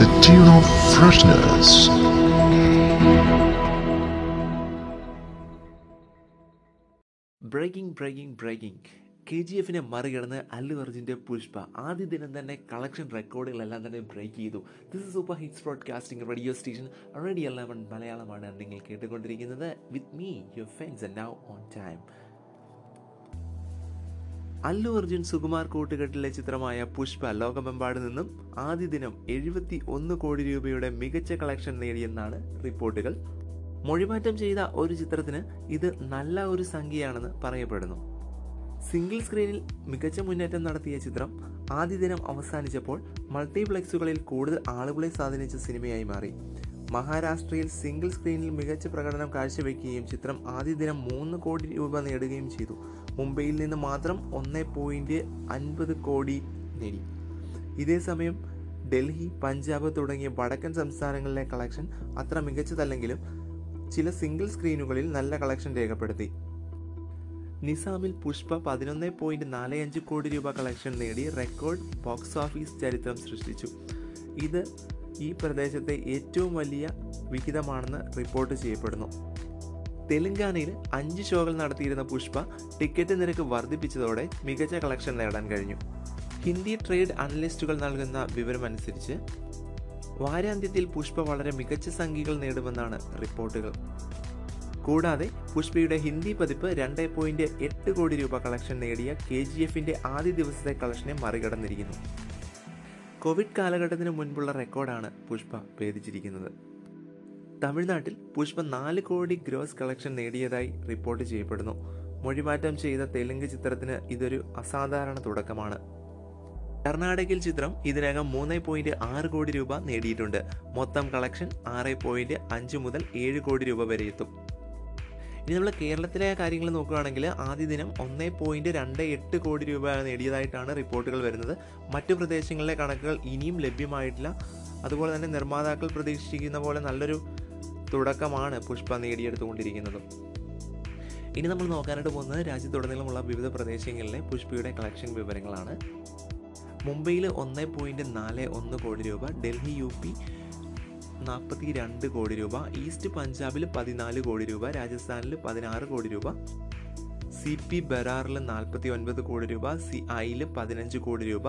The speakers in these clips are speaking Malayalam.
The tune of freshness. Breaking breaking breaking K G എഫിനെ മറികടന്ന് അല്ലു അർജുന്റെ പുഷ്പ. ആദ്യ ദിനം തന്നെ കളക്ഷൻ റെക്കോർഡുകളെല്ലാം തന്നെ ബ്രേക്ക് ചെയ്തു. This is super hits broadcasting radio station radio eleven മലയാളമാണ് നിങ്ങൾ കേട്ടുകൊണ്ടിരിക്കുന്നത്. With me your friends and now on time Allu Arjun Sukumar കൂട്ടുകെട്ടിലെ ചിത്രമായ പുഷ്പ ലോകമെമ്പാട് നിന്നും ആദ്യ ദിനം എഴുപത്തി ഒന്ന് കോടി രൂപയുടെ മികച്ച കളക്ഷൻ നേടിയെന്നാണ് റിപ്പോർട്ടുകൾ. മൊഴിമാറ്റം ചെയ്ത ഒരു ചിത്രത്തിന് ഇത് നല്ല ഒരു സംഖ്യയാണെന്ന് പറയപ്പെടുന്നു. സിംഗിൾ സ്ക്രീനിൽ മികച്ച മുന്നേറ്റം നടത്തിയ ചിത്രം ആദ്യ ദിനം അവസാനിച്ചപ്പോൾ മൾട്ടിപ്ലെക്സുകളിൽ കൂടുതൽ ആളുകളെ സ്വാധീനിച്ച സിനിമയായി മാറി. മഹാരാഷ്ട്രയിൽ സിംഗിൾ സ്ക്രീനിൽ മികച്ച പ്രകടനം കാഴ്ചവെക്കുകയും ചിത്രം ആദ്യ ദിനം മൂന്ന് കോടി രൂപ നേടുകയും ചെയ്തു. മുംബൈയിൽ നിന്ന് മാത്രം ഒന്ന് പോയിന്റ് അൻപത് കോടി നേടി. ഇതേസമയം ഡൽഹി പഞ്ചാബ് തുടങ്ങിയ വടക്കൻ സംസ്ഥാനങ്ങളിലെ കളക്ഷൻ അത്ര മികച്ചതല്ലെങ്കിലും ചില സിംഗിൾ സ്ക്രീനുകളിൽ നല്ല കളക്ഷൻ രേഖപ്പെടുത്തി. നിസാമിൽ പുഷ്പ പതിനൊന്ന് പോയിന്റ് നാല് അഞ്ച് കോടി രൂപ കളക്ഷൻ നേടി റെക്കോർഡ് ബോക്സ് ഓഫീസ് ചരിത്രം സൃഷ്ടിച്ചു. ഇത് ഈ പ്രദേശത്തെ ഏറ്റവും വലിയ വിഹിതമാണെന്ന് റിപ്പോർട്ട് ചെയ്യപ്പെടുന്നു. തെലങ്കാനയിൽ അഞ്ച് ഷോകൾ നടത്തിയിരുന്ന പുഷ്പ ടിക്കറ്റ് നിരക്ക് വർദ്ധിപ്പിച്ചതോടെ മികച്ച കളക്ഷൻ നേടാൻ കഴിഞ്ഞു. ഹിന്ദി ട്രേഡ് അനലിസ്റ്റുകൾ നൽകുന്ന വിവരമനുസരിച്ച് വാരാന്ത്യത്തിൽ പുഷ്പ വളരെ മികച്ച സംഖ്യകൾ നേടുമെന്നാണ് റിപ്പോർട്ടുകൾ. കൂടാതെ പുഷ്പയുടെ ഹിന്ദി പതിപ്പ് രണ്ട് പോയിന്റ് എട്ട് കോടി രൂപ കളക്ഷൻ നേടിയ കെ ജി എഫിന്റെ ആദ്യ ദിവസത്തെ കളക്ഷനെ മറികടന്നിരിക്കുന്നു. കോവിഡ് കാലഘട്ടത്തിന് മുൻപുള്ള റെക്കോർഡാണ് പുഷ്പ ഭേദിച്ചിരിക്കുന്നത്. തമിഴ്നാട്ടിൽ പുഷ്പ നാല് കോടി ഗ്രോസ് കളക്ഷൻ നേടിയതായി റിപ്പോർട്ട് ചെയ്യപ്പെടുന്നു. മൊഴിമാറ്റം ചെയ്ത തെലുങ്ക് ചിത്രത്തിന് ഇതൊരു അസാധാരണ തുടക്കമാണ്. കർണാടകയിൽ ചിത്രം ഇതിനകം മൂന്ന് പോയിന്റ് ആറ് കോടി രൂപ നേടിയിട്ടുണ്ട്. മൊത്തം കളക്ഷൻ ആറ് പോയിന്റ് അഞ്ച് മുതൽ ഏഴ് കോടി രൂപ വരെ എത്തും. ഇനി നമ്മൾ കേരളത്തിലെ കാര്യങ്ങൾ നോക്കുകയാണെങ്കിൽ ആദ്യ ദിനം ഒന്ന് പോയിന്റ് രണ്ട് എട്ട് കോടി രൂപ നേടിയതായിട്ടാണ് റിപ്പോർട്ടുകൾ വരുന്നത്. മറ്റു പ്രദേശങ്ങളിലെ കണക്കുകൾ ഇനിയും ലഭ്യമായിട്ടില്ല. അതുപോലെ തന്നെ നിർമ്മാതാക്കൾ പ്രതീക്ഷിക്കുന്ന പോലെ നല്ലൊരു തുടക്കമാണ് പുഷ്പ നേടിയെടുത്തുകൊണ്ടിരിക്കുന്നത്. ഇനി നമ്മൾ നോക്കാനായിട്ട് പോകുന്നത് രാജ്യത്തുടനീളമുള്ള വിവിധ പ്രദേശങ്ങളിലെ പുഷ്പയുടെ കളക്ഷൻ വിവരങ്ങളാണ്. മുംബൈയിൽ ഒന്ന് പോയിന്റ് നാല് ഒന്ന് കോടി രൂപ ഡൽഹി യു പി നാൽപ്പത്തി രണ്ട് കോടി രൂപ ഈസ്റ്റ് പഞ്ചാബിൽ പതിനാല് കോടി രൂപ രാജസ്ഥാനിൽ പതിനാറ് കോടി രൂപ സി പി ബരാറിൽ നാൽപ്പത്തി ഒൻപത് കോടി രൂപ സി ഐയിൽ പതിനഞ്ച് കോടി രൂപ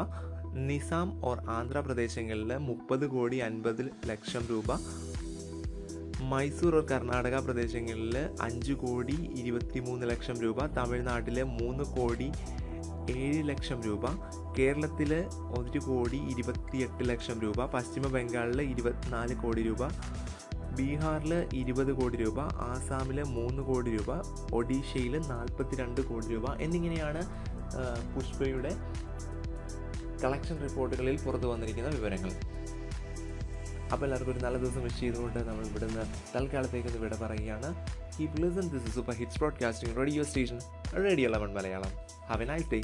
നിസാം ഓർ ആന്ധ്രാപ്രദേശങ്ങളിൽ മുപ്പത് കോടി അൻപത് ലക്ഷം രൂപ മൈസൂർ കർണാടക പ്രദേശങ്ങളിൽ അഞ്ച് കോടി ഇരുപത്തി മൂന്ന് ലക്ഷം രൂപ തമിഴ്നാട്ടിലെ മൂന്ന് കോടി ഏഴ് ലക്ഷം രൂപ കേരളത്തിൽ ഒരു കോടി ഇരുപത്തിയെട്ട് ലക്ഷം രൂപ പശ്ചിമ ബംഗാളിൽ ഇരുപത്തിനാല് കോടി രൂപ ബീഹാറിൽ ഇരുപത് കോടി രൂപ ആസാമിൽ മൂന്ന് കോടി രൂപ ഒഡീഷയിൽ നാൽപ്പത്തിരണ്ട് കോടി രൂപ എന്നിങ്ങനെയാണ് പുഷ്പയുടെ കളക്ഷൻ റിപ്പോർട്ടുകളിൽ പുറത്തു വന്നിരിക്കുന്ന വിവരങ്ങൾ. അപ്പോൾ എല്ലാവർക്കും ഒരു നല്ല ദിവസം വിഷ് ചെയ്തുകൊണ്ട് നമ്മൾ ഇവിടുന്ന് തൽക്കാലത്തേക്ക് ഇവിടെ വിട പറയുകയാണ്. Keep listen this super hits broadcasting radio station radio eleven Malayalam have a nice day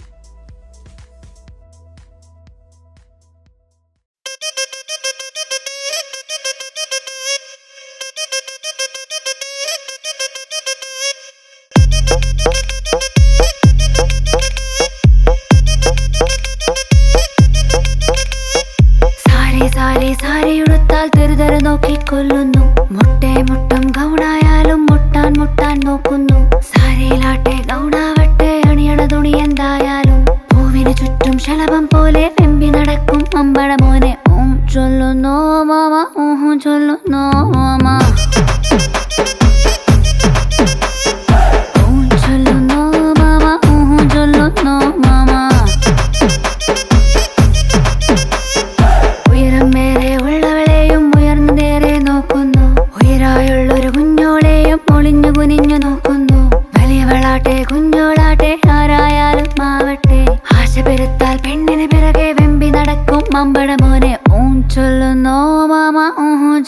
സാരിയുടുത്താൽ തെരുതെര നോക്കിക്കൊല്ലുന്നു. മുട്ടേ മുട്ടം ഗൗണായാലും മുട്ടാൻ മുട്ടാൻ നോക്കുന്നു. സാരയിലാട്ടെ ഗൗണാവട്ടെ അണിയണ തുണി എന്തായാലും. പൂവിന് ചുറ്റും ശലഭം പോലെ വെമ്പി നടക്കും അമ്പഴ മോനെ ഊം ചൊല്ലുന്നോ മാമ ഊഹും ചൊല്ലുന്നോ മാമ.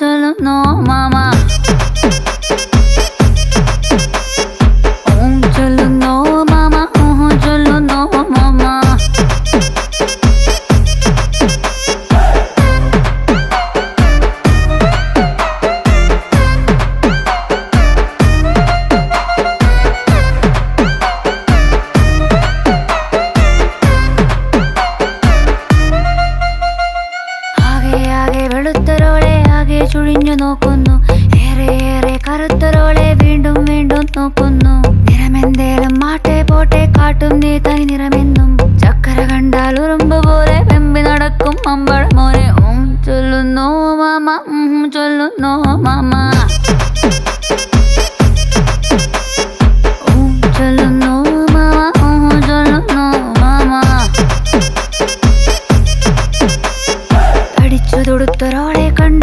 जल नो मम ചുഴിഞ്ഞു നോക്കുന്നു. ഏറെ ഏറെ കറുത്തരോളെ വീണ്ടും വീണ്ടും നോക്കുന്നു. നിറമെന്തേലും മാട്ടെ പോട്ടെ കാട്ടും നീ തനി നിറമെന്നും. ചക്കര കണ്ടാൽ ഉറുമ്പ് പോലെ വെമ്പി നടക്കും അമ്പഴ ഓം ചൊല്ലുന്നു മാമ ചൊല്ലുന്നു മാമ.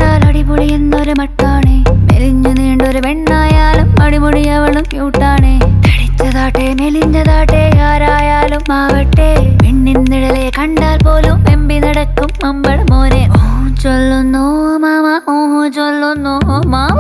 കണ്ടാൽ അടിപൊളി എന്നൊരു മട്ടാണേ. മെലിഞ്ഞു നീണ്ടൊരു പെണ്ണായാലും അടിപൊളി അവളും ക്യൂട്ടാണേ തടിച്ചതാട്ടെ മെലിഞ്ഞതാട്ടെ ആരായാലും ആവട്ടെ. പെണ്ണിൻ കണ്ടാൽ പോലും എമ്പി നടക്കും അമ്പഴ മോനെ. ഓ ചൊല്ലുന്നു മാമ ഓ ചൊല്ലുന്നു മാമ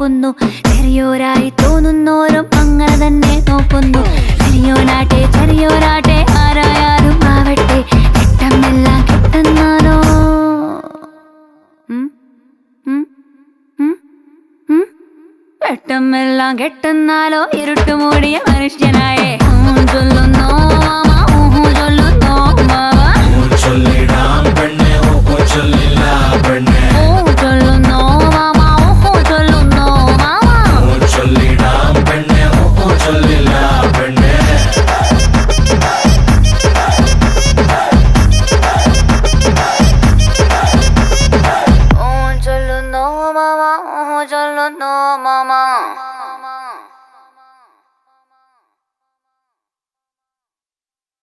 നോക്കുന്നു. ചെറിയോരായി തോന്നുന്നോരും അങ്ങനെ തന്നെ നോക്കുന്നു. ചെറിയോനാട്ടെ ചെറിയോരാട്ടെ ആരായാലും ആവട്ടെ. കെട്ടമെല്ലാം കിട്ടുന്നാലോ? വെട്ടമെല്ലാം കെട്ടുന്നാലോ? ഇരുട്ടുമൂടിയ മനുഷ്യനായേ.